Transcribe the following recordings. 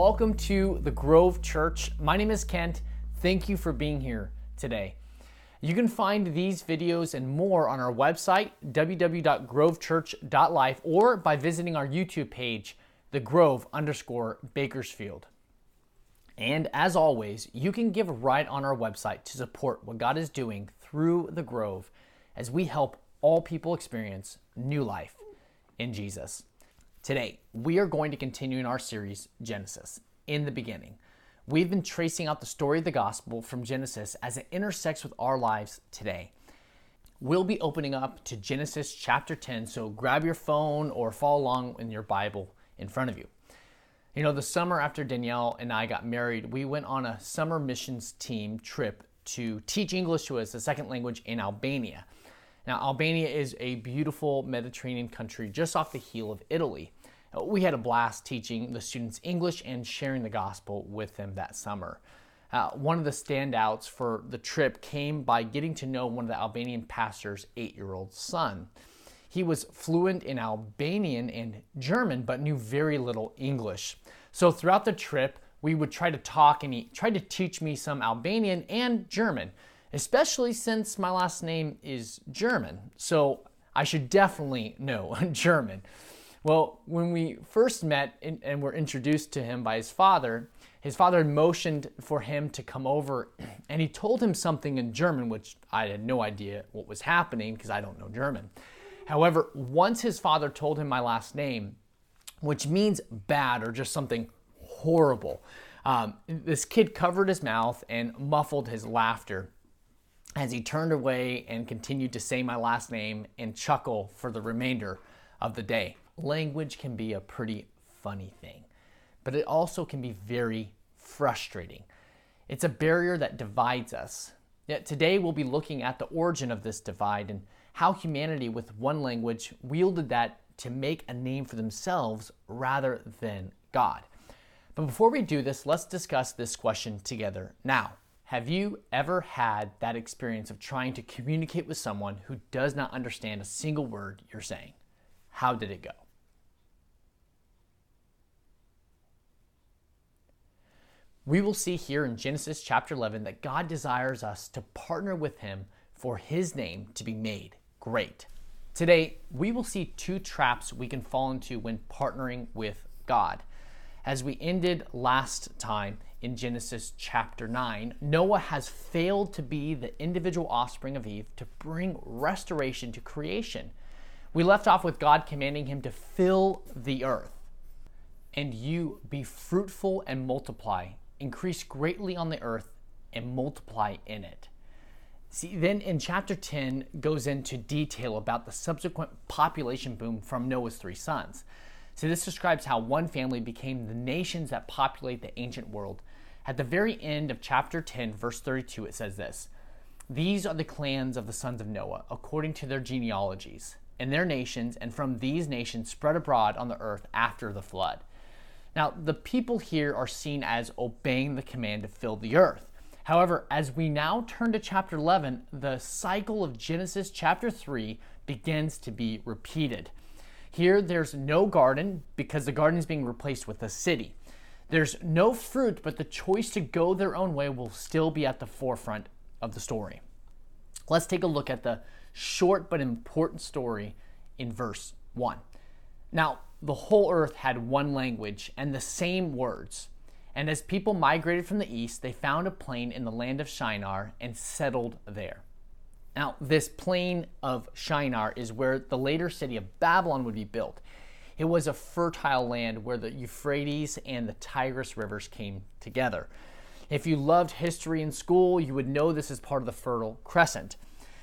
welcome to the Grove Church. My name is Kent. Thank you for being here today. You can find these videos and more on our website, www.grovechurch.life, or by visiting our YouTube page, the Grove underscore Bakersfield. And as always, you can give right on our website to support what God is doing through the Grove as we help all people experience new life in Jesus. Today, we are going to continue in our series, Genesis, in the beginning. We've been tracing out the story of the gospel from Genesis as it intersects with our lives today. We'll be opening up to Genesis chapter 10, so grab your phone or follow along in your Bible in front of you. You know, the summer after Danielle and I got married, we went on a summer missions team trip to teach English to us, a second language, in Albania. Now, Albania is a beautiful Mediterranean country just off the heel of Italy. We had a blast teaching the students English and sharing the gospel with them that summer. Uh, one of the standouts for the trip came by getting to know one of the Albanian pastor's eight year old son. He was fluent in Albanian and German, but knew very little English. So throughout the trip, we would try to talk, and he tried to teach me some Albanian and German especially since my last name is German. So I should definitely know German. Well, when we first met and were introduced to him by his father, his father motioned for him to come over and he told him something in German, which I had no idea what was happening because I don't know German. However, once his father told him my last name, which means bad or just something horrible, um, this kid covered his mouth and muffled his laughter as he turned away and continued to say my last name and chuckle for the remainder of the day. Language can be a pretty funny thing, but it also can be very frustrating. It's a barrier that divides us. Yet today we'll be looking at the origin of this divide and how humanity with one language wielded that to make a name for themselves rather than God. But before we do this, let's discuss this question together now. Have you ever had that experience of trying to communicate with someone who does not understand a single word you're saying? How did it go? We will see here in Genesis chapter 11 that God desires us to partner with Him for His name to be made great. Today, we will see two traps we can fall into when partnering with God. As we ended last time, in Genesis chapter 9, Noah has failed to be the individual offspring of Eve to bring restoration to creation. We left off with God commanding him to fill the earth. And you be fruitful and multiply, increase greatly on the earth and multiply in it. See, then in chapter 10 goes into detail about the subsequent population boom from Noah's three sons. So this describes how one family became the nations that populate the ancient world at the very end of chapter 10, verse 32, it says this These are the clans of the sons of Noah, according to their genealogies, and their nations, and from these nations spread abroad on the earth after the flood. Now, the people here are seen as obeying the command to fill the earth. However, as we now turn to chapter 11, the cycle of Genesis chapter 3 begins to be repeated. Here, there's no garden because the garden is being replaced with a city. There's no fruit, but the choice to go their own way will still be at the forefront of the story. Let's take a look at the short but important story in verse 1. Now, the whole earth had one language and the same words. And as people migrated from the east, they found a plain in the land of Shinar and settled there. Now, this plain of Shinar is where the later city of Babylon would be built. It was a fertile land where the Euphrates and the Tigris rivers came together. If you loved history in school, you would know this is part of the Fertile Crescent.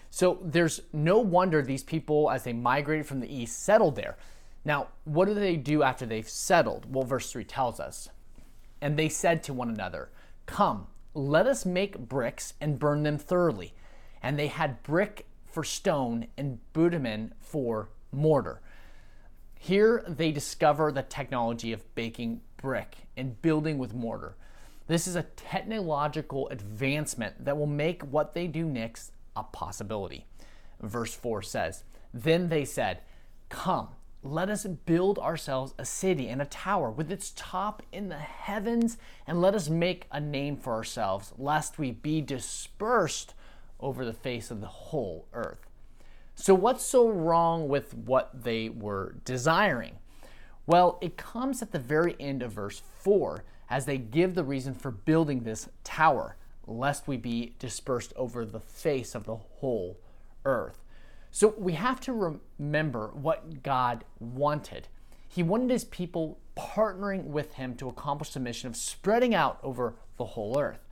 So there's no wonder these people, as they migrated from the east, settled there. Now, what do they do after they've settled? Well, verse 3 tells us. And they said to one another, Come, let us make bricks and burn them thoroughly. And they had brick for stone and bitumen for mortar. Here they discover the technology of baking brick and building with mortar. This is a technological advancement that will make what they do next a possibility. Verse 4 says, Then they said, Come, let us build ourselves a city and a tower with its top in the heavens, and let us make a name for ourselves, lest we be dispersed over the face of the whole earth. So, what's so wrong with what they were desiring? Well, it comes at the very end of verse 4 as they give the reason for building this tower, lest we be dispersed over the face of the whole earth. So we have to remember what God wanted. He wanted his people partnering with him to accomplish the mission of spreading out over the whole earth.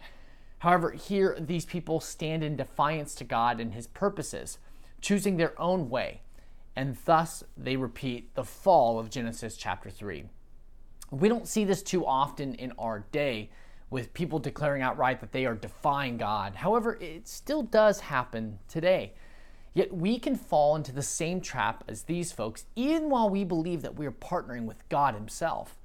However, here these people stand in defiance to God and his purposes, choosing their own way, and thus they repeat the fall of Genesis chapter 3. We don't see this too often in our day with people declaring outright that they are defying God. However, it still does happen today. Yet we can fall into the same trap as these folks, even while we believe that we are partnering with God Himself.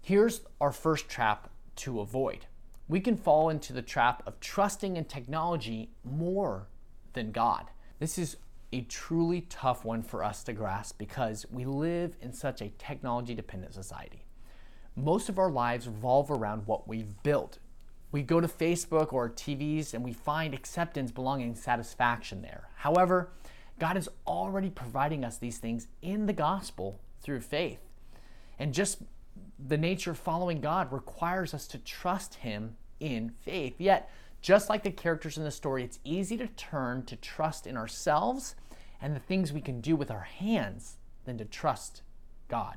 Here's our first trap to avoid we can fall into the trap of trusting in technology more than God. This is a truly tough one for us to grasp because we live in such a technology dependent society. Most of our lives revolve around what we've built, we go to Facebook or TVs and we find acceptance, belonging, satisfaction there. However, God is already providing us these things in the gospel through faith. And just the nature of following God requires us to trust Him in faith. Yet, just like the characters in the story, it's easy to turn to trust in ourselves and the things we can do with our hands than to trust God.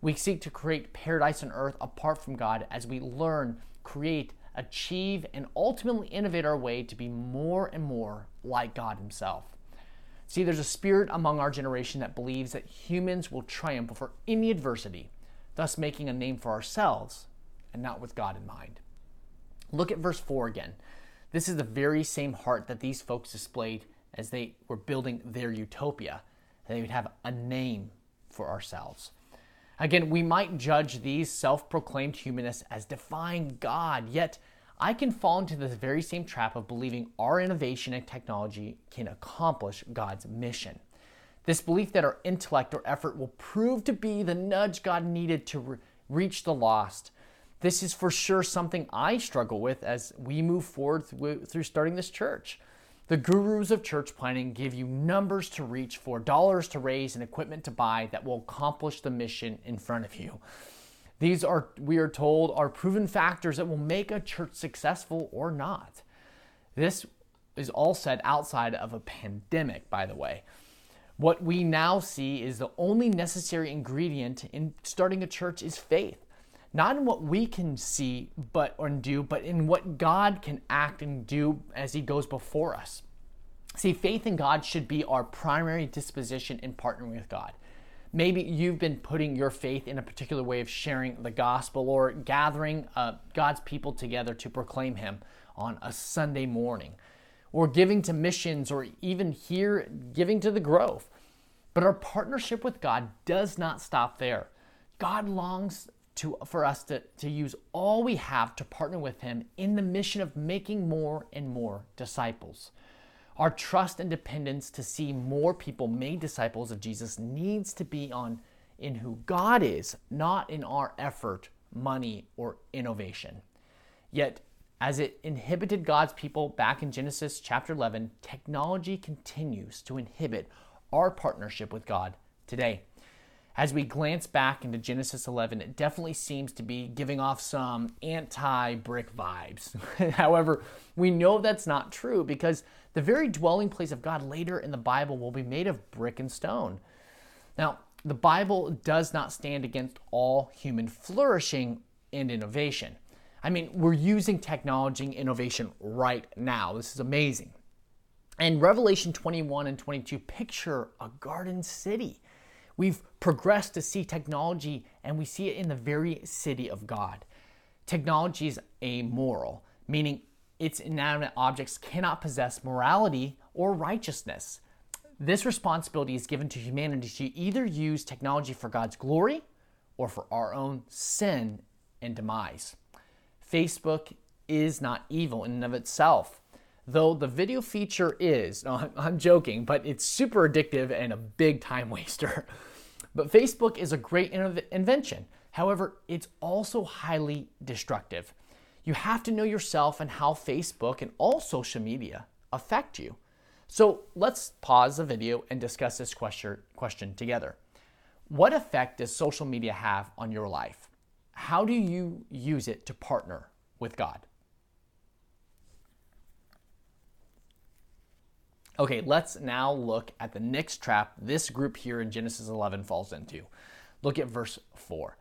We seek to create paradise on earth apart from God as we learn create, achieve, and ultimately innovate our way to be more and more like God Himself. See, there's a spirit among our generation that believes that humans will triumph over any adversity, thus making a name for ourselves and not with God in mind. Look at verse 4 again. This is the very same heart that these folks displayed as they were building their utopia. They would have a name for ourselves. Again, we might judge these self proclaimed humanists as defying God, yet I can fall into this very same trap of believing our innovation and technology can accomplish God's mission. This belief that our intellect or effort will prove to be the nudge God needed to re- reach the lost. This is for sure something I struggle with as we move forward through starting this church. The gurus of church planning give you numbers to reach for, dollars to raise, and equipment to buy that will accomplish the mission in front of you. These are, we are told, are proven factors that will make a church successful or not. This is all said outside of a pandemic, by the way. What we now see is the only necessary ingredient in starting a church is faith not in what we can see but or do, but in what God can act and do as He goes before us. See, faith in God should be our primary disposition in partnering with God. Maybe you've been putting your faith in a particular way of sharing the gospel or gathering uh, God's people together to proclaim Him on a Sunday morning, or giving to missions, or even here, giving to the Grove. But our partnership with God does not stop there. God longs to, for us to, to use all we have to partner with Him in the mission of making more and more disciples. Our trust and dependence to see more people made disciples of Jesus needs to be on in who God is, not in our effort, money, or innovation. Yet, as it inhibited God's people back in Genesis chapter 11, technology continues to inhibit our partnership with God today. As we glance back into Genesis 11, it definitely seems to be giving off some anti brick vibes. However, we know that's not true because the very dwelling place of God later in the Bible will be made of brick and stone. Now, the Bible does not stand against all human flourishing and innovation. I mean, we're using technology and innovation right now. This is amazing. And Revelation 21 and 22 picture a garden city We've progressed to see technology and we see it in the very city of God. Technology is amoral, meaning its inanimate objects cannot possess morality or righteousness. This responsibility is given to humanity to either use technology for God's glory or for our own sin and demise. Facebook is not evil in and of itself, though the video feature is. No, I'm joking, but it's super addictive and a big time waster. But Facebook is a great invention. However, it's also highly destructive. You have to know yourself and how Facebook and all social media affect you. So let's pause the video and discuss this question together. What effect does social media have on your life? How do you use it to partner with God? Okay, let's now look at the next trap this group here in Genesis 11 falls into. Look at verse 4.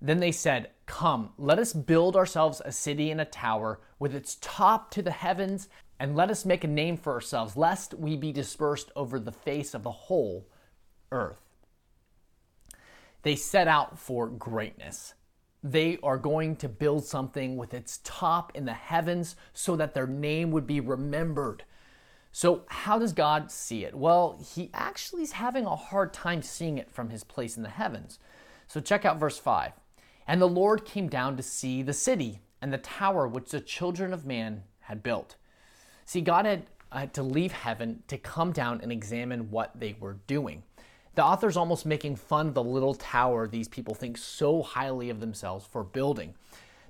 Then they said, Come, let us build ourselves a city and a tower with its top to the heavens, and let us make a name for ourselves, lest we be dispersed over the face of the whole earth. They set out for greatness. They are going to build something with its top in the heavens so that their name would be remembered so, how does God see it? Well, he actually is having a hard time seeing it from his place in the heavens. So, check out verse 5. And the Lord came down to see the city and the tower which the children of man had built. See, God had, had to leave heaven to come down and examine what they were doing. The author's almost making fun of the little tower these people think so highly of themselves for building.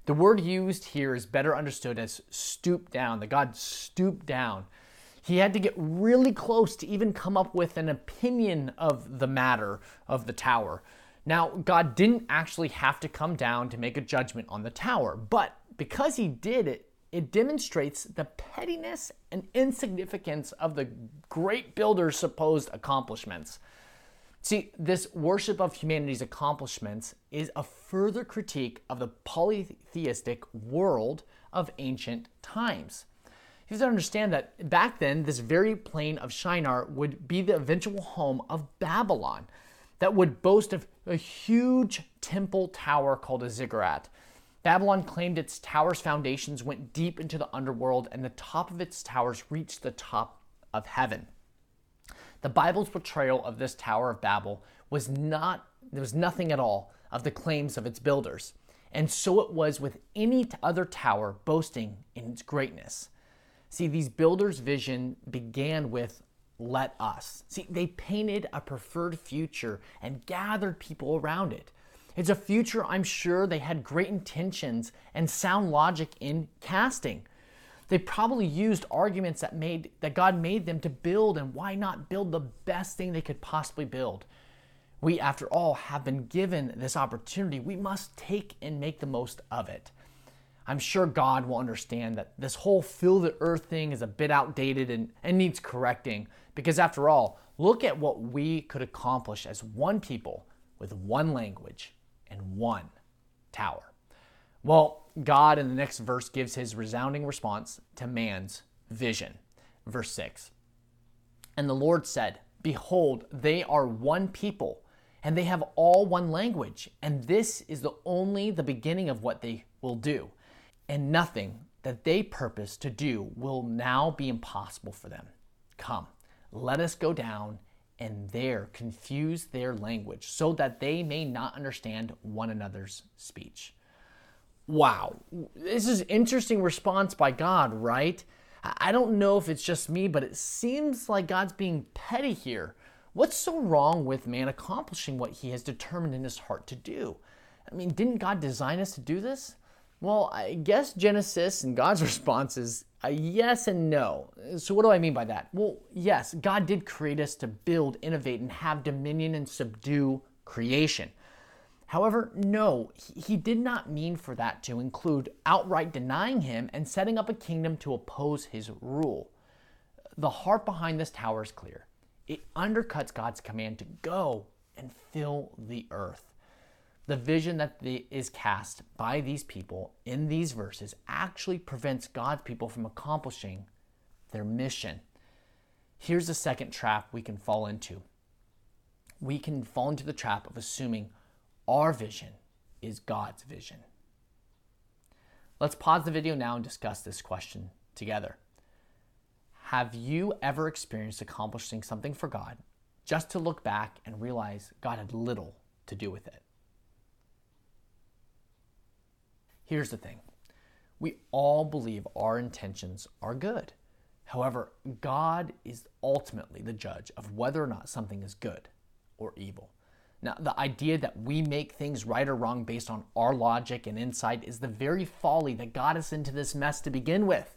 The word used here is better understood as stoop down, The God stooped down he had to get really close to even come up with an opinion of the matter of the tower. Now, God didn't actually have to come down to make a judgment on the tower, but because he did it, it demonstrates the pettiness and insignificance of the great builder's supposed accomplishments. See, this worship of humanity's accomplishments is a further critique of the polytheistic world of ancient times. You have to understand that back then, this very plain of Shinar would be the eventual home of Babylon that would boast of a huge temple tower called a ziggurat. Babylon claimed its tower's foundations went deep into the underworld and the top of its towers reached the top of heaven. The Bible's portrayal of this Tower of Babel was not there was nothing at all of the claims of its builders. And so it was with any other tower boasting in its greatness. See, these builders' vision began with let us. See, they painted a preferred future and gathered people around it. It's a future I'm sure they had great intentions and sound logic in casting. They probably used arguments that made that God made them to build and why not build the best thing they could possibly build. We after all have been given this opportunity. We must take and make the most of it. I'm sure God will understand that this whole fill the earth thing is a bit outdated and, and needs correcting. Because after all, look at what we could accomplish as one people with one language and one tower. Well, God in the next verse gives his resounding response to man's vision. Verse 6 And the Lord said, Behold, they are one people, and they have all one language, and this is the only the beginning of what they will do and nothing that they purpose to do will now be impossible for them. Come, let us go down and there confuse their language so that they may not understand one another's speech. Wow, this is interesting response by God, right? I don't know if it's just me, but it seems like God's being petty here. What's so wrong with man accomplishing what he has determined in his heart to do? I mean, didn't God design us to do this? Well, I guess Genesis and God's response is yes and no. So, what do I mean by that? Well, yes, God did create us to build, innovate, and have dominion and subdue creation. However, no, he did not mean for that to include outright denying him and setting up a kingdom to oppose his rule. The heart behind this tower is clear it undercuts God's command to go and fill the earth the vision that is cast by these people in these verses actually prevents God's people from accomplishing their mission. Here's the second trap we can fall into. We can fall into the trap of assuming our vision is God's vision. Let's pause the video now and discuss this question together. Have you ever experienced accomplishing something for God just to look back and realize God had little to do with it? Here's the thing we all believe our intentions are good. However, God is ultimately the judge of whether or not something is good or evil. Now, the idea that we make things right or wrong based on our logic and insight is the very folly that got us into this mess to begin with.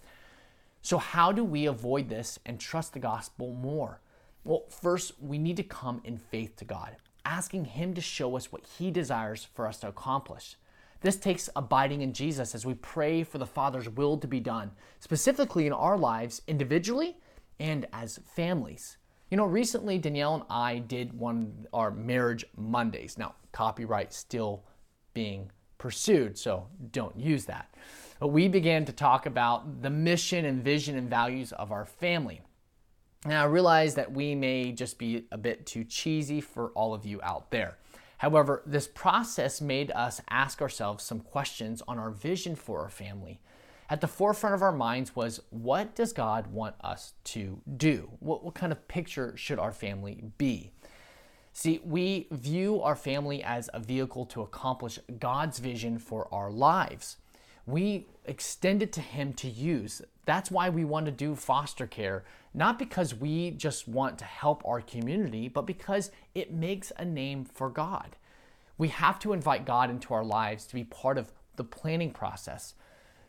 So, how do we avoid this and trust the gospel more? Well, first, we need to come in faith to God, asking Him to show us what He desires for us to accomplish. This takes abiding in Jesus as we pray for the Father's will to be done, specifically in our lives individually and as families. You know, recently Danielle and I did one our marriage Mondays. Now, copyright still being pursued, so don't use that. But we began to talk about the mission and vision and values of our family. Now, I realize that we may just be a bit too cheesy for all of you out there. However, this process made us ask ourselves some questions on our vision for our family at the forefront of our minds was what does God want us to do? What, what kind of picture should our family be? See, we view our family as a vehicle to accomplish God's vision for our lives. We extend it to Him to use. That's why we want to do foster care, not because we just want to help our community, but because it makes a name for God. We have to invite God into our lives to be part of the planning process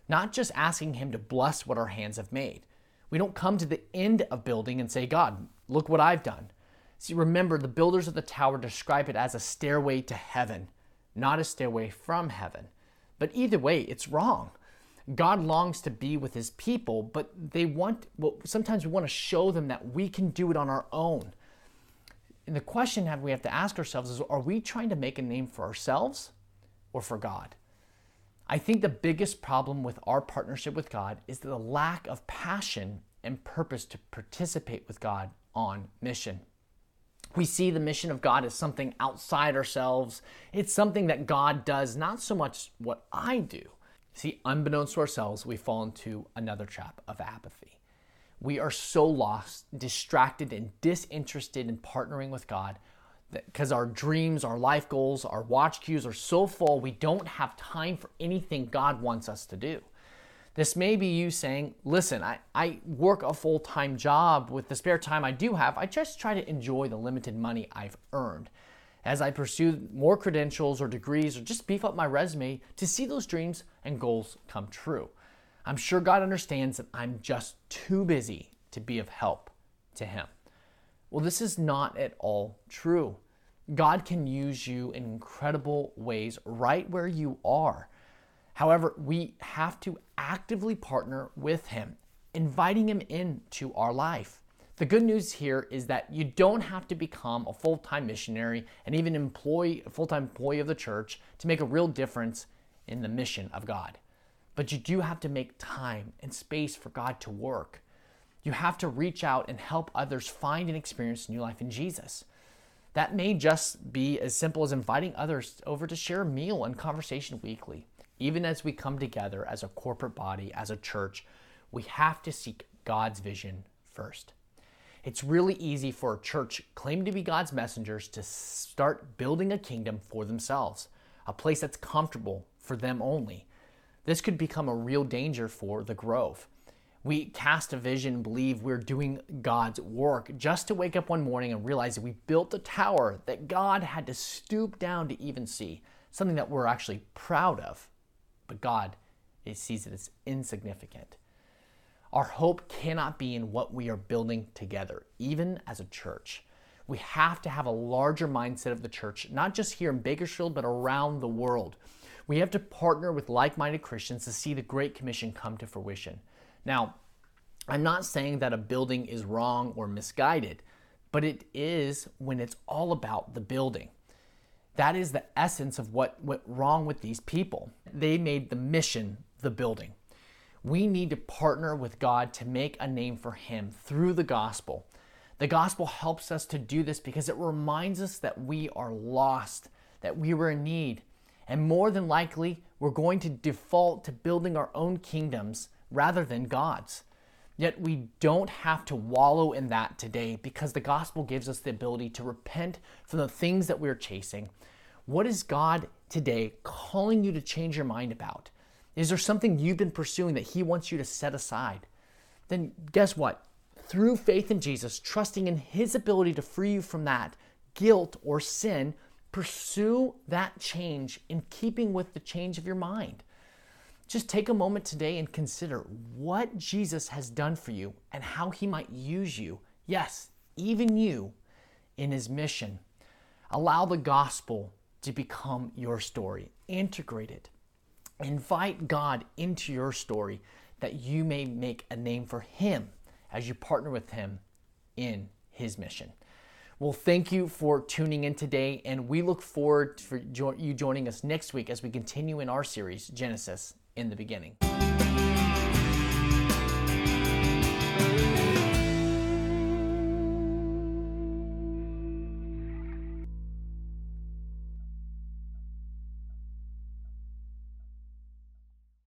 not just asking Him to bless what our hands have made. We don't come to the end of building and say, God, look what I've done. See, remember, the builders of the tower describe it as a stairway to heaven, not a stairway from heaven. But either way, it's wrong. God longs to be with his people, but they want, well, sometimes we want to show them that we can do it on our own. And the question we have to ask ourselves is are we trying to make a name for ourselves or for God? I think the biggest problem with our partnership with God is the lack of passion and purpose to participate with God on mission. We see the mission of God as something outside ourselves. It's something that God does, not so much what I do. See, unbeknownst to ourselves, we fall into another trap of apathy. We are so lost, distracted, and disinterested in partnering with God because our dreams, our life goals, our watch queues are so full, we don't have time for anything God wants us to do. This may be you saying, Listen, I, I work a full time job with the spare time I do have. I just try to enjoy the limited money I've earned. As I pursue more credentials or degrees or just beef up my resume to see those dreams and goals come true. I'm sure God understands that I'm just too busy to be of help to Him. Well, this is not at all true. God can use you in incredible ways right where you are. However, we have to actively partner with Him, inviting Him into our life. The good news here is that you don't have to become a full time missionary and even employee, a full time employee of the church to make a real difference in the mission of God. But you do have to make time and space for God to work. You have to reach out and help others find and experience new life in Jesus. That may just be as simple as inviting others over to share a meal and conversation weekly. Even as we come together as a corporate body, as a church, we have to seek God's vision first. It's really easy for a church claiming to be God's messengers to start building a kingdom for themselves, a place that's comfortable for them only. This could become a real danger for the Grove. We cast a vision believe we're doing God's work just to wake up one morning and realize that we built a tower that God had to stoop down to even see, something that we're actually proud of. But God sees it as insignificant. Our hope cannot be in what we are building together, even as a church. We have to have a larger mindset of the church, not just here in Bakersfield, but around the world. We have to partner with like minded Christians to see the Great Commission come to fruition. Now, I'm not saying that a building is wrong or misguided, but it is when it's all about the building. That is the essence of what went wrong with these people. They made the mission the building. We need to partner with God to make a name for Him through the gospel. The gospel helps us to do this because it reminds us that we are lost, that we were in need, and more than likely, we're going to default to building our own kingdoms rather than God's. Yet we don't have to wallow in that today because the gospel gives us the ability to repent from the things that we're chasing. What is God today calling you to change your mind about? Is there something you've been pursuing that He wants you to set aside? Then guess what? Through faith in Jesus, trusting in His ability to free you from that guilt or sin, Pursue that change in keeping with the change of your mind. Just take a moment today and consider what Jesus has done for you and how he might use you, yes, even you, in his mission. Allow the gospel to become your story. Integrate it. Invite God into your story that you may make a name for him as you partner with him in his mission. Well, thank you for tuning in today, and we look forward to you joining us next week as we continue in our series, Genesis in the beginning.